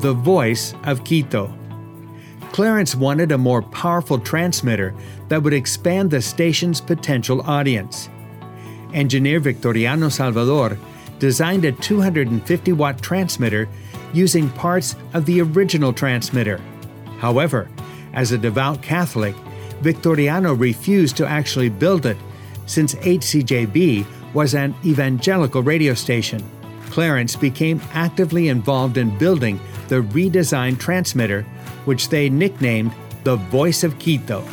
the voice of Quito. Clarence wanted a more powerful transmitter that would expand the station's potential audience. Engineer Victoriano Salvador designed a 250 watt transmitter using parts of the original transmitter. However, as a devout Catholic, Victoriano refused to actually build it since HCJB was an evangelical radio station. Clarence became actively involved in building the redesigned transmitter, which they nicknamed the Voice of Quito.